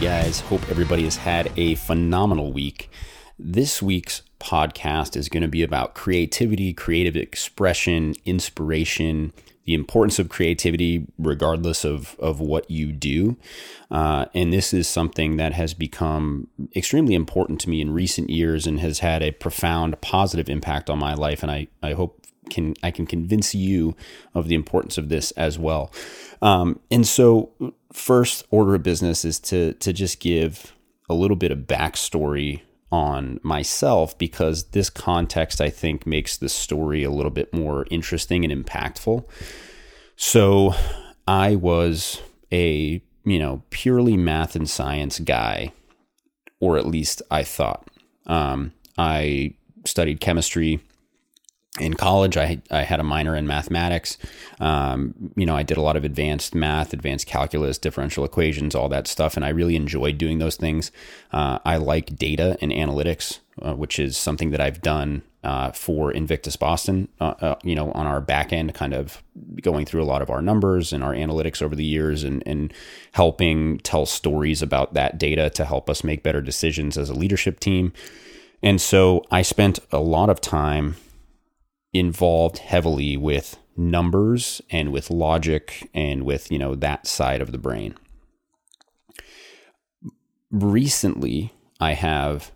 Guys, hope everybody has had a phenomenal week. This week's podcast is going to be about creativity, creative expression, inspiration, the importance of creativity, regardless of, of what you do. Uh, and this is something that has become extremely important to me in recent years and has had a profound positive impact on my life. And I, I hope can I can convince you of the importance of this as well. Um, and so, first order of business is to to just give a little bit of backstory on myself because this context I think makes the story a little bit more interesting and impactful. So, I was a you know purely math and science guy, or at least I thought. Um, I studied chemistry in college, I, I had a minor in mathematics. Um, you know, I did a lot of advanced math, advanced calculus, differential equations, all that stuff, and I really enjoyed doing those things. Uh, I like data and analytics, uh, which is something that I've done uh, for Invictus Boston. Uh, uh, you know, on our back end, kind of going through a lot of our numbers and our analytics over the years, and and helping tell stories about that data to help us make better decisions as a leadership team. And so I spent a lot of time involved heavily with numbers and with logic and with you know that side of the brain. Recently i have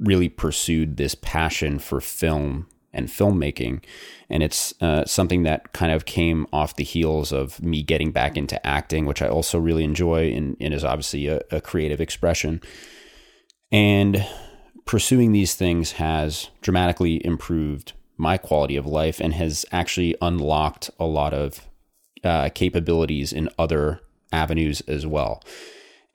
really pursued this passion for film and filmmaking and it's uh, something that kind of came off the heels of me getting back into acting which i also really enjoy and, and is obviously a, a creative expression. And pursuing these things has dramatically improved my quality of life and has actually unlocked a lot of uh, capabilities in other avenues as well.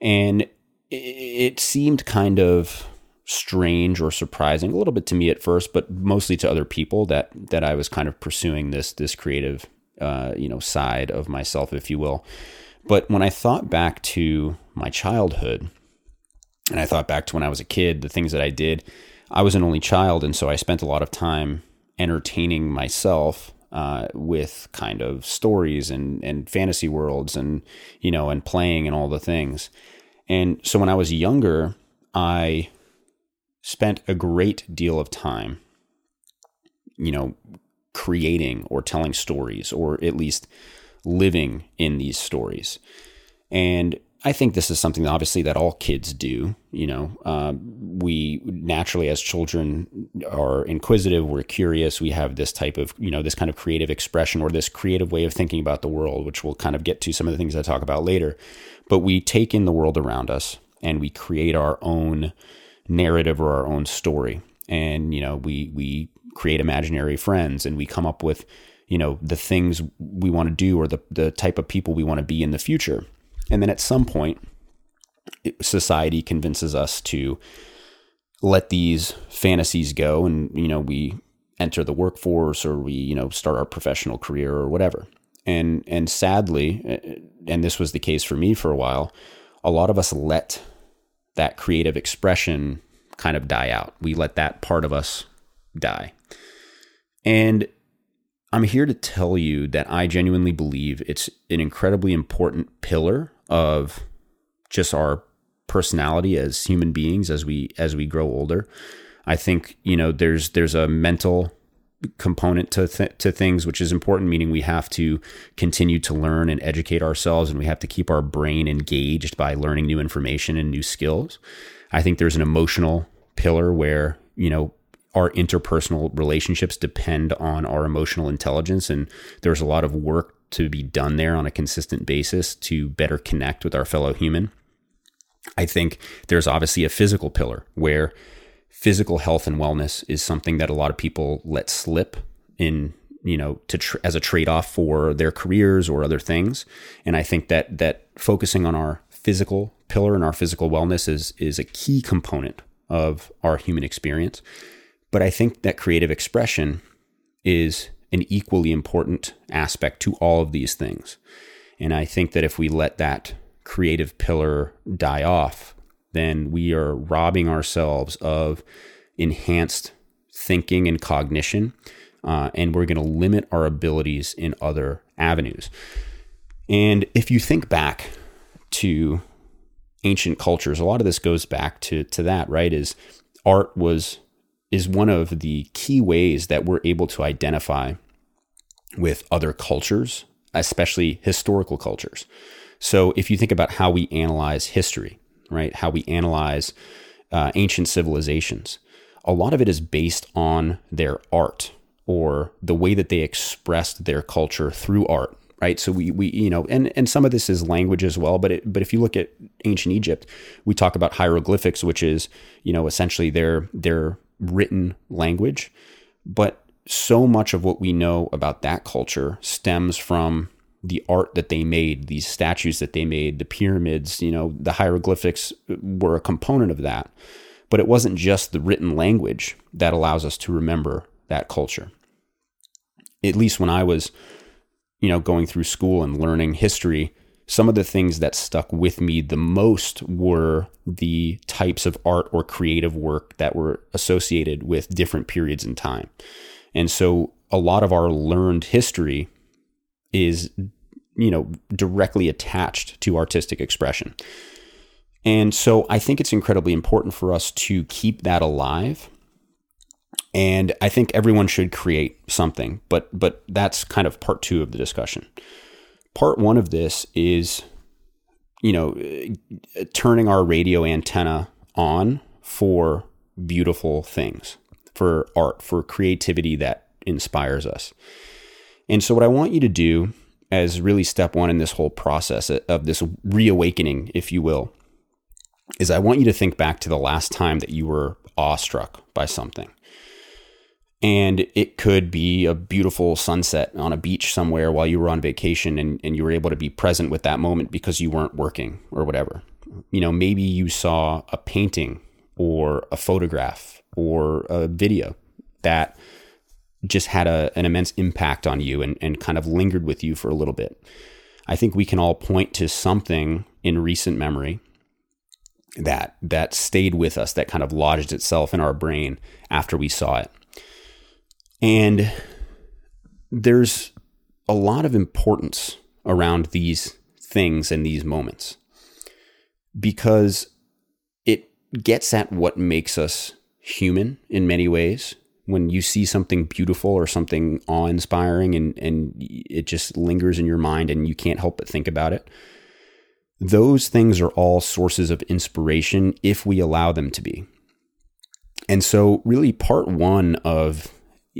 And it seemed kind of strange or surprising a little bit to me at first, but mostly to other people that that I was kind of pursuing this this creative uh, you know side of myself, if you will. But when I thought back to my childhood, and I thought back to when I was a kid, the things that I did, I was an only child, and so I spent a lot of time entertaining myself uh, with kind of stories and, and fantasy worlds and, you know, and playing and all the things. And so when I was younger, I spent a great deal of time, you know, creating or telling stories or at least living in these stories. And I think this is something obviously that all kids do. You know, uh, we naturally as children are inquisitive, we're curious, we have this type of, you know, this kind of creative expression or this creative way of thinking about the world, which we'll kind of get to some of the things I talk about later. But we take in the world around us and we create our own narrative or our own story. And, you know, we, we create imaginary friends and we come up with, you know, the things we want to do or the, the type of people we want to be in the future and then at some point, society convinces us to let these fantasies go and, you know, we enter the workforce or we, you know, start our professional career or whatever. And, and sadly, uh, and this was the case for me for a while, a lot of us let that creative expression kind of die out. We let that part of us die. And I'm here to tell you that I genuinely believe it's an incredibly important pillar of just our personality as human beings as we as we grow older. I think you know there's there's a mental component to th- to things which is important meaning we have to continue to learn and educate ourselves and we have to keep our brain engaged by learning new information and new skills. I think there's an emotional pillar where, you know, our interpersonal relationships depend on our emotional intelligence and there's a lot of work to be done there on a consistent basis to better connect with our fellow human. I think there's obviously a physical pillar where physical health and wellness is something that a lot of people let slip in you know to tr- as a trade-off for their careers or other things and i think that that focusing on our physical pillar and our physical wellness is is a key component of our human experience but i think that creative expression is an equally important aspect to all of these things. And I think that if we let that creative pillar die off, then we are robbing ourselves of enhanced thinking and cognition, uh, and we're going to limit our abilities in other avenues. And if you think back to ancient cultures, a lot of this goes back to to that, right? Is art was is one of the key ways that we're able to identify with other cultures, especially historical cultures. So if you think about how we analyze history, right, how we analyze uh, ancient civilizations, a lot of it is based on their art or the way that they expressed their culture through art right so we we you know and and some of this is language as well but it, but if you look at ancient egypt we talk about hieroglyphics which is you know essentially their their written language but so much of what we know about that culture stems from the art that they made these statues that they made the pyramids you know the hieroglyphics were a component of that. But it wasn't just the written language that allows us to remember that culture. At least when i was you know, going through school and learning history, some of the things that stuck with me the most were the types of art or creative work that were associated with different periods in time. And so a lot of our learned history is, you know, directly attached to artistic expression. And so I think it's incredibly important for us to keep that alive and I think everyone should create something, but but that's kind of part two of the discussion. Part one of this is, you know, uh, turning our radio antenna on for beautiful things, for art, for creativity that inspires us. And so, what I want you to do as really step one in this whole process of this reawakening, if you will, is I want you to think back to the last time that you were awestruck by something. And it could be a beautiful sunset on a beach somewhere while you were on vacation and, and you were able to be present with that moment because you weren't working or whatever. You know, maybe you saw a painting or a photograph or a video that just had a, an immense impact on you and, and kind of lingered with you for a little bit. I think we can all point to something in recent memory that that stayed with us, that kind of lodged itself in our brain after we saw it. And there's a lot of importance around these things and these moments because it gets at what makes us human in many ways. When you see something beautiful or something awe inspiring and, and it just lingers in your mind and you can't help but think about it, those things are all sources of inspiration if we allow them to be. And so, really, part one of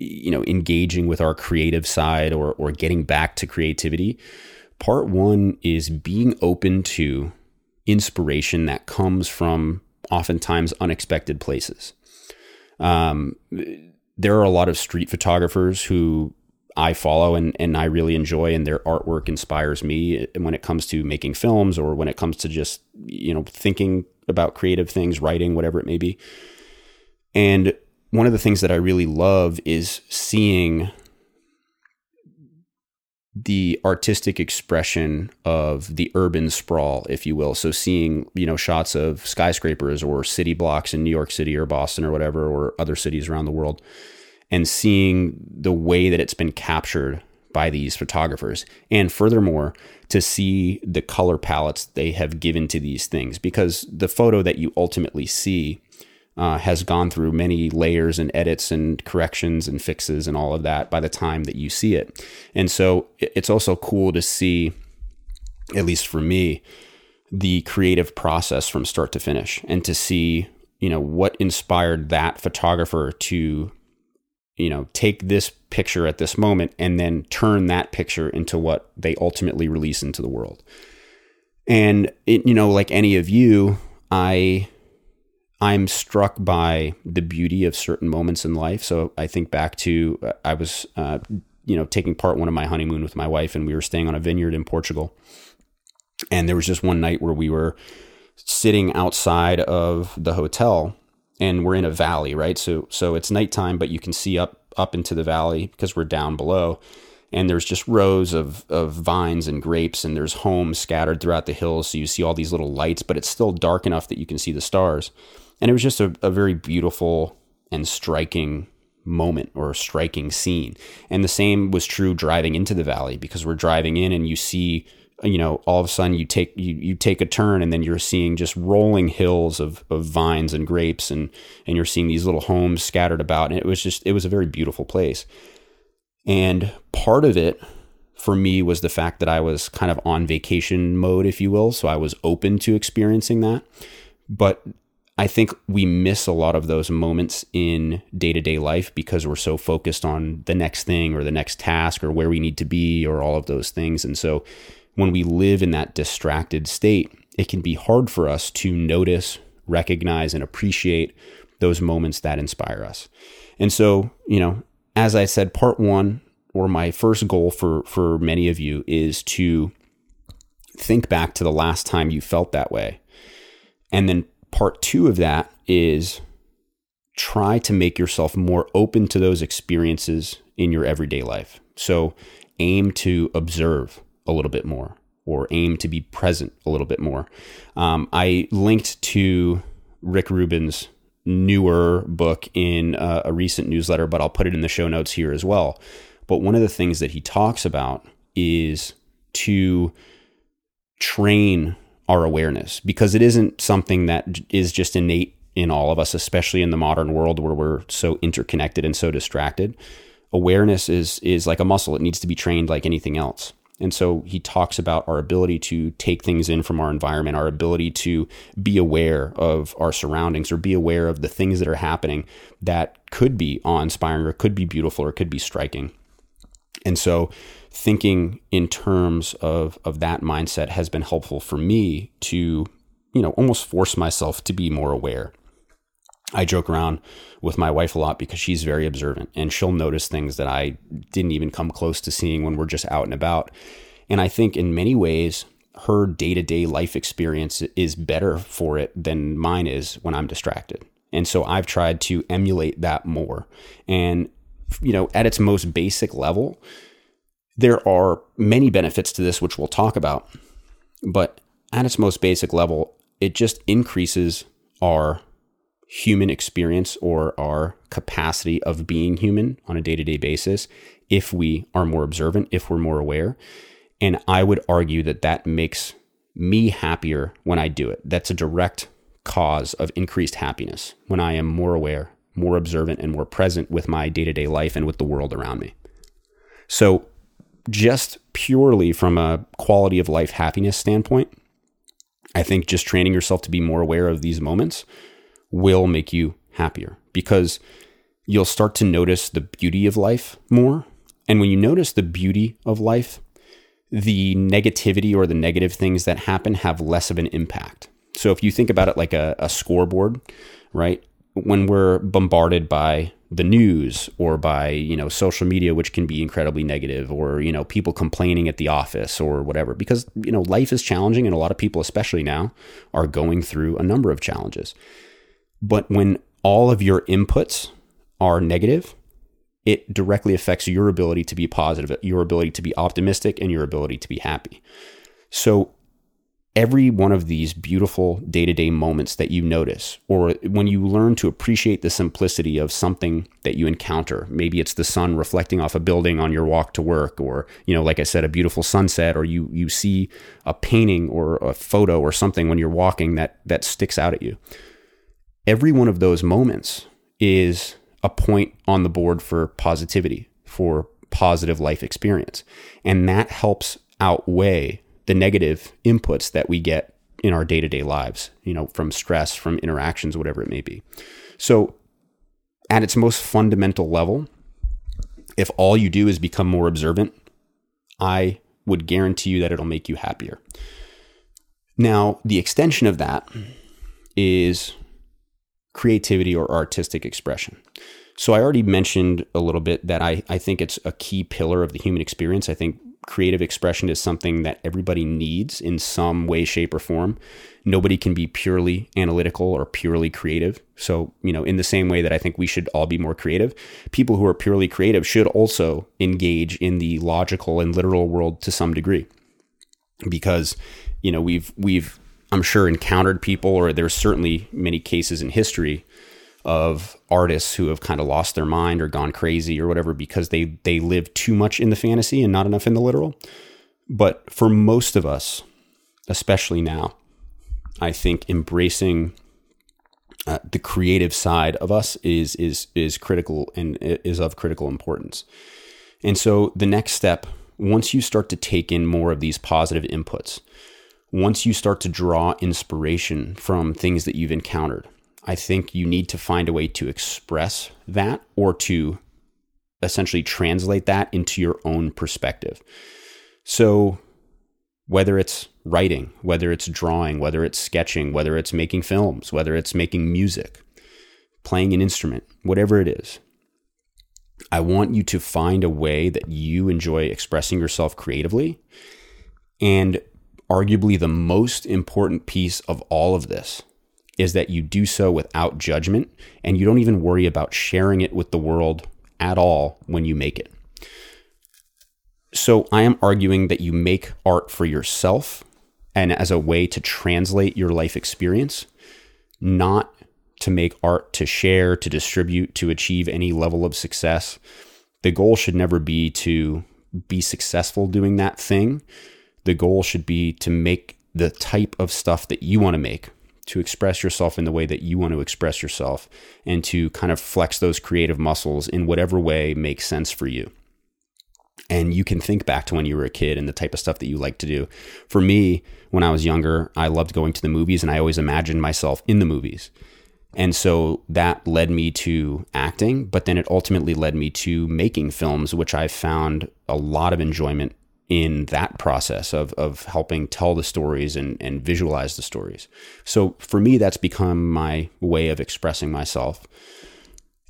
you know engaging with our creative side or or getting back to creativity part 1 is being open to inspiration that comes from oftentimes unexpected places. Um, there are a lot of street photographers who I follow and, and I really enjoy and their artwork inspires me when it comes to making films or when it comes to just you know thinking about creative things writing whatever it may be. And one of the things that I really love is seeing the artistic expression of the urban sprawl, if you will. So seeing, you know, shots of skyscrapers or city blocks in New York City or Boston or whatever, or other cities around the world, and seeing the way that it's been captured by these photographers. And furthermore, to see the color palettes they have given to these things, because the photo that you ultimately see uh, has gone through many layers and edits and corrections and fixes and all of that by the time that you see it. And so it's also cool to see, at least for me, the creative process from start to finish and to see, you know, what inspired that photographer to, you know, take this picture at this moment and then turn that picture into what they ultimately release into the world. And it, you know, like any of you, I I'm struck by the beauty of certain moments in life. So I think back to uh, I was, uh, you know, taking part one of my honeymoon with my wife, and we were staying on a vineyard in Portugal. And there was just one night where we were sitting outside of the hotel, and we're in a valley, right? So so it's nighttime, but you can see up up into the valley because we're down below. And there's just rows of, of vines and grapes, and there's homes scattered throughout the hills. So you see all these little lights, but it's still dark enough that you can see the stars and it was just a, a very beautiful and striking moment or a striking scene. And the same was true driving into the valley because we're driving in and you see you know, all of a sudden you take you you take a turn and then you're seeing just rolling hills of, of vines and grapes and and you're seeing these little homes scattered about. And it was just it was a very beautiful place. And part of it for me was the fact that I was kind of on vacation mode, if you will. So I was open to experiencing that. But I think we miss a lot of those moments in day to day life because we're so focused on the next thing or the next task or where we need to be or all of those things. And so when we live in that distracted state, it can be hard for us to notice, recognize, and appreciate those moments that inspire us. And so, you know, as I said, part one, or my first goal for for many of you is to think back to the last time you felt that way. And then part two of that is try to make yourself more open to those experiences in your everyday life. So aim to observe a little bit more or aim to be present a little bit more. Um, I linked to Rick Rubin's newer book in uh, a recent newsletter, but I'll put it in the show notes here as well. But one of the things that he talks about is to train our awareness because it isn't something that is just innate in all of us, especially in the modern world where we're so interconnected and so distracted. Awareness is is like a muscle; it needs to be trained like anything else. And so he talks about our ability to take things in from our environment, our ability to be aware of our surroundings or be aware of the things that are happening that could be awe inspiring or could be beautiful or could be striking. And so thinking in terms of of that mindset has been helpful for me to you know almost force myself to be more aware. I joke around with my wife a lot because she's very observant and she'll notice things that i didn't even come close to seeing when we're just out and about. And i think in many ways her day-to-day life experience is better for it than mine is when i'm distracted. And so i've tried to emulate that more. And you know at its most basic level there are many benefits to this, which we'll talk about, but at its most basic level, it just increases our human experience or our capacity of being human on a day to day basis if we are more observant, if we're more aware. And I would argue that that makes me happier when I do it. That's a direct cause of increased happiness when I am more aware, more observant, and more present with my day to day life and with the world around me. So, just purely from a quality of life happiness standpoint, I think just training yourself to be more aware of these moments will make you happier because you'll start to notice the beauty of life more. And when you notice the beauty of life, the negativity or the negative things that happen have less of an impact. So if you think about it like a, a scoreboard, right? When we're bombarded by the news or by you know social media which can be incredibly negative or you know people complaining at the office or whatever. Because you know life is challenging and a lot of people especially now are going through a number of challenges. But when all of your inputs are negative it directly affects your ability to be positive your ability to be optimistic and your ability to be happy. So every one of these beautiful day to day moments that you notice, or when you learn to appreciate the simplicity of something that you encounter. Maybe it's the sun reflecting off a building on your walk to work, or, you know, like I said, a beautiful sunset, or you, you see a painting or a photo or something when you're walking that, that sticks out at you. Every one of those moments is a point on the board for positivity, for positive life experience. And that helps outweigh the negative inputs that we get in our day-to-day lives, you know, from stress, from interactions, whatever it may be. So at its most fundamental level, if all you do is become more observant, I would guarantee you that it'll make you happier. Now, the extension of that is creativity or artistic expression. So I already mentioned a little bit that I, I think it's a key pillar of the human experience. I think creative expression is something that everybody needs in some way, shape, or form. Nobody can be purely analytical or purely creative. So, you know, in the same way that I think we should all be more creative, people who are purely creative should also engage in the logical and literal world to some degree. Because, you know, we've, we've, I'm sure encountered people, or there's certainly many cases in history of artists who have kind of lost their mind or gone crazy or whatever because they they live too much in the fantasy and not enough in the literal. But for most of us, especially now, I think embracing uh, the creative side of us is is is critical and is of critical importance. And so the next step, once you start to take in more of these positive inputs, once you start to draw inspiration from things that you've encountered, I think you need to find a way to express that or to essentially translate that into your own perspective. So whether it's writing, whether it's drawing, whether it's sketching, whether it's making films, whether it's making music, playing an instrument, whatever it is. I want you to find a way that you enjoy expressing yourself creatively. And arguably, the most important piece of all of this is that you do so without judgment and you don't even worry about sharing it with the world at all when you make it. So I am arguing that you make art for yourself and as a way to translate your life experience, not to make art to share, to distribute, to achieve any level of success. The goal should never be to be successful doing that thing. The goal should be to make the type of stuff that you want to make, to express yourself in the way that you want to express yourself, and to kind of flex those creative muscles in whatever way makes sense for you and you can think back to when you were a kid and the type of stuff that you like to do. For me, when I was younger, I loved going to the movies and I always imagined myself in the movies. And so that led me to acting, but then it ultimately led me to making films, which I found a lot of enjoyment in that process of, of helping tell the stories and, and visualize the stories. So for me, that's become my way of expressing myself.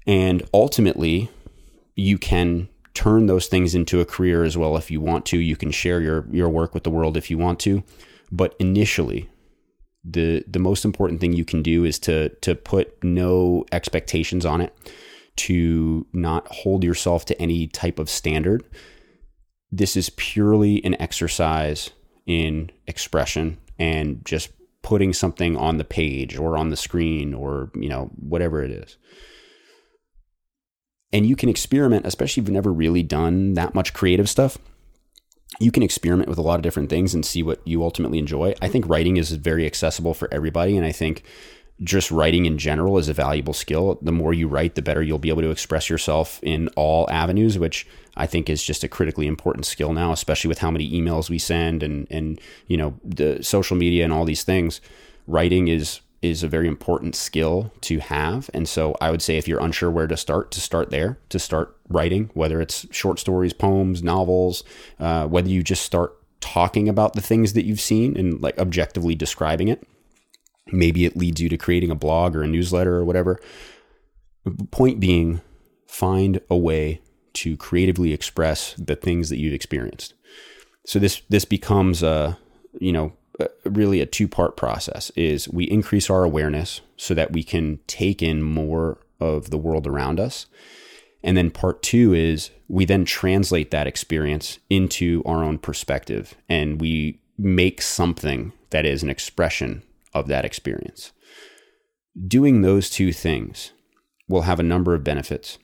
And ultimately, you can turn those things into a career as well if you want to. You can share your your work with the world if you want to, but initially the the most important thing you can do is to to put no expectations on it, to not hold yourself to any type of standard. This is purely an exercise in expression and just putting something on the page or on the screen or you know whatever it is and you can experiment, especially if you've never really done that much creative stuff. You can experiment with a lot of different things and see what you ultimately enjoy. I think writing is very accessible for everybody. And I think just writing in general is a valuable skill. The more you write, the better you'll be able to express yourself in all avenues, which I think is just a critically important skill now, especially with how many emails we send and, and, you know, the social media and all these things. Writing is is a very important skill to have. And so I would say if you're unsure where to start, to start there, to start writing, whether it's short stories, poems, novels, uh, whether you just start talking about the things that you've seen and like objectively describing it. Maybe it leads you to creating a blog or a newsletter or whatever. Point being, find a way to creatively express the things that you've experienced. So this this becomes a you know really a two part process is we increase our awareness so that we can take in more of the world around us. And then part two is we then translate that experience into our own perspective and we make something that is an expression of that experience. Doing those two things will have a number of benefits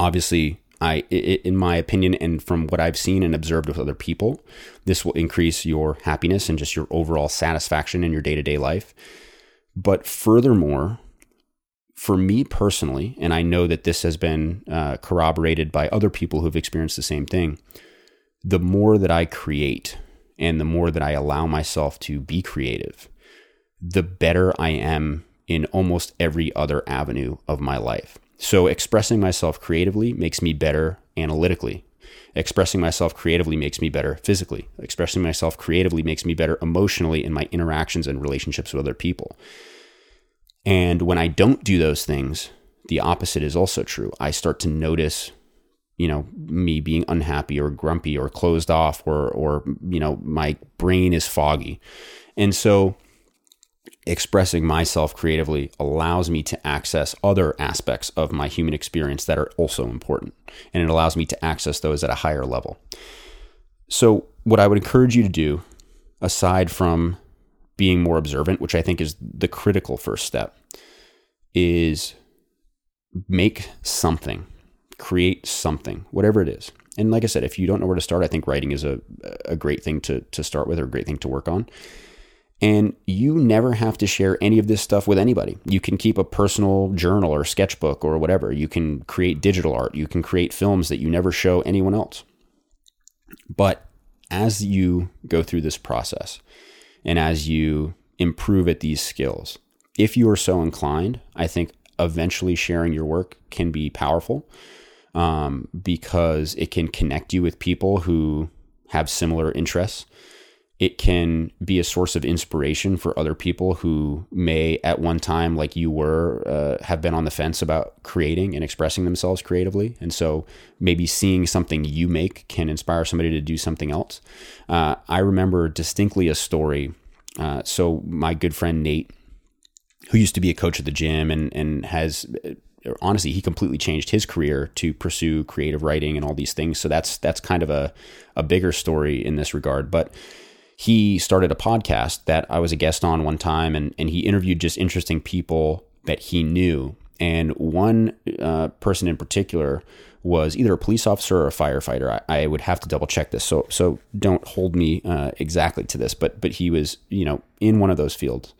obviously I, in my opinion, and from what I've seen and observed with other people, this will increase your happiness and just your overall satisfaction in your day to day life. But furthermore, for me personally, and I know that this has been uh, corroborated by other people who've experienced the same thing, the more that I create and the more that I allow myself to be creative, the better I am in almost every other avenue of my life. So expressing myself creatively makes me better analytically. Expressing myself creatively makes me better physically. Expressing myself creatively makes me better emotionally in my interactions and relationships with other people. And when I don't do those things, the opposite is also true. I start to notice, you know, me being unhappy or grumpy or closed off or or you know, my brain is foggy. And so expressing myself creatively allows me to access other aspects of my human experience that are also important. And it allows me to access those at a higher level. So, what I would encourage you to do, aside from being more observant, which I think is the critical first step, is make something, create something, whatever it is. and like I said, if you don't know where to start, I think writing is a, a great thing to, to start with or a great thing to work on. And you never have to share any of this stuff with anybody. You can keep a personal journal or sketchbook or whatever. You can create digital art. You can create films that you never show anyone else. But as you go through this process and as you improve at these skills, if you are so inclined, I think eventually sharing your work can be powerful um, because it can connect you with people who have similar interests it can be a source of inspiration for other people who may at one time like you were uh, have been on the fence about creating and expressing themselves creatively. And so maybe seeing something you make can inspire somebody to do something else. Uh, i remember distinctly a story uh, so my good friend nate who used to be a coach at the gym and and has honestly he completely changed his career to pursue creative writing and all these things. So that's that's kind of a a bigger story in this regard. But he started a podcast that I was a guest on one time, and, and he interviewed just interesting people that he knew. And one uh, person in particular was either a police officer or a firefighter. I, I would have to double check this, so so don't hold me uh, exactly to this. But but he was you know in one of those fields,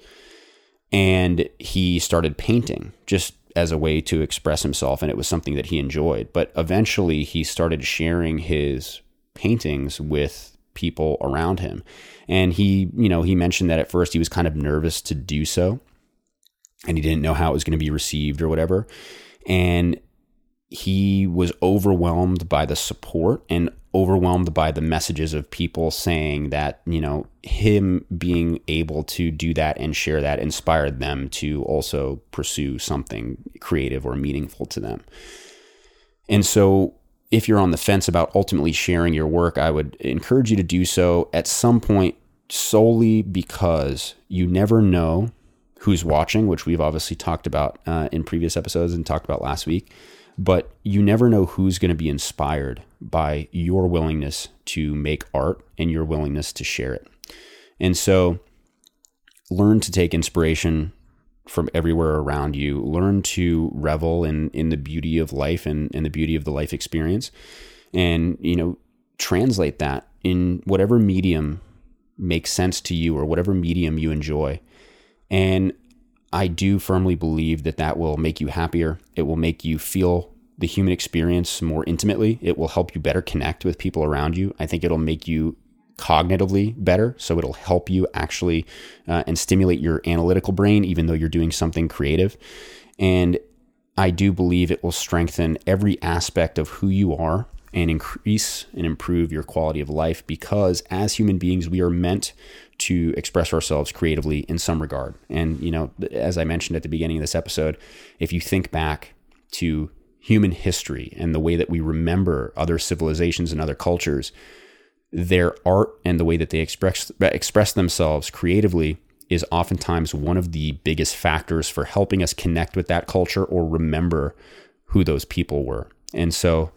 and he started painting just as a way to express himself, and it was something that he enjoyed. But eventually, he started sharing his paintings with people around him. And he, you know, he mentioned that at first he was kind of nervous to do so and he didn't know how it was going to be received or whatever. And he was overwhelmed by the support and overwhelmed by the messages of people saying that, you know, him being able to do that and share that inspired them to also pursue something creative or meaningful to them. And so if you're on the fence about ultimately sharing your work, I would encourage you to do so at some point solely because you never know who's watching, which we've obviously talked about uh, in previous episodes and talked about last week. But you never know who's going to be inspired by your willingness to make art and your willingness to share it. And so learn to take inspiration from everywhere around you. Learn to revel in in the beauty of life and, and the beauty of the life experience. And, you know, translate that in whatever medium makes sense to you or whatever medium you enjoy. And I do firmly believe that that will make you happier. It will make you feel the human experience more intimately. It will help you better connect with people around you. I think it'll make you cognitively better. So it'll help you actually uh, and stimulate your analytical brain, even though you're doing something creative. And I do believe it will strengthen every aspect of who you are and increase and improve your quality of life because as human beings, we are meant to express ourselves creatively in some regard. And, you know, as I mentioned at the beginning of this episode, if you think back to human history and the way that we remember other civilizations and other cultures, their art and the way that they express express themselves creatively is oftentimes one of the biggest factors for helping us connect with that culture or remember who those people were. And so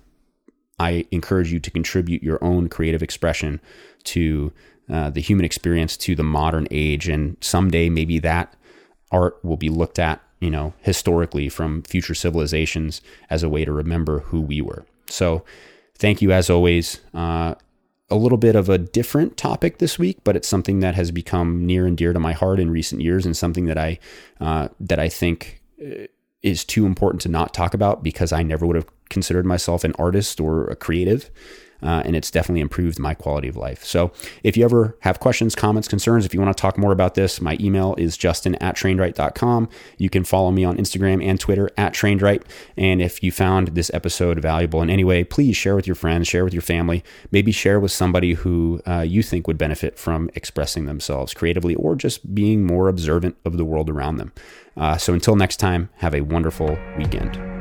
I encourage you to contribute your own creative expression to uh, the human experience, to the modern age. And someday, maybe that art will be looked at, you know, historically from future civilizations as a way to remember who we were. So, thank you as always. Uh, a little bit of a different topic this week, but it's something that has become near and dear to my heart in recent years, and something that I uh, that I think uh, is too important to not talk about because I never would have considered myself an artist or a creative uh, and it's definitely improved my quality of life. So if you ever have questions, comments, concerns, if you want to talk more about this, my email is justin at trainedwright.com. You can follow me on Instagram and Twitter at trainedwright. And if you found this episode valuable in any way, please share with your friends, share with your family, maybe share with somebody who uh, you think would benefit from expressing themselves creatively or just being more observant of the world around them. Uh, so until next time, have a wonderful weekend.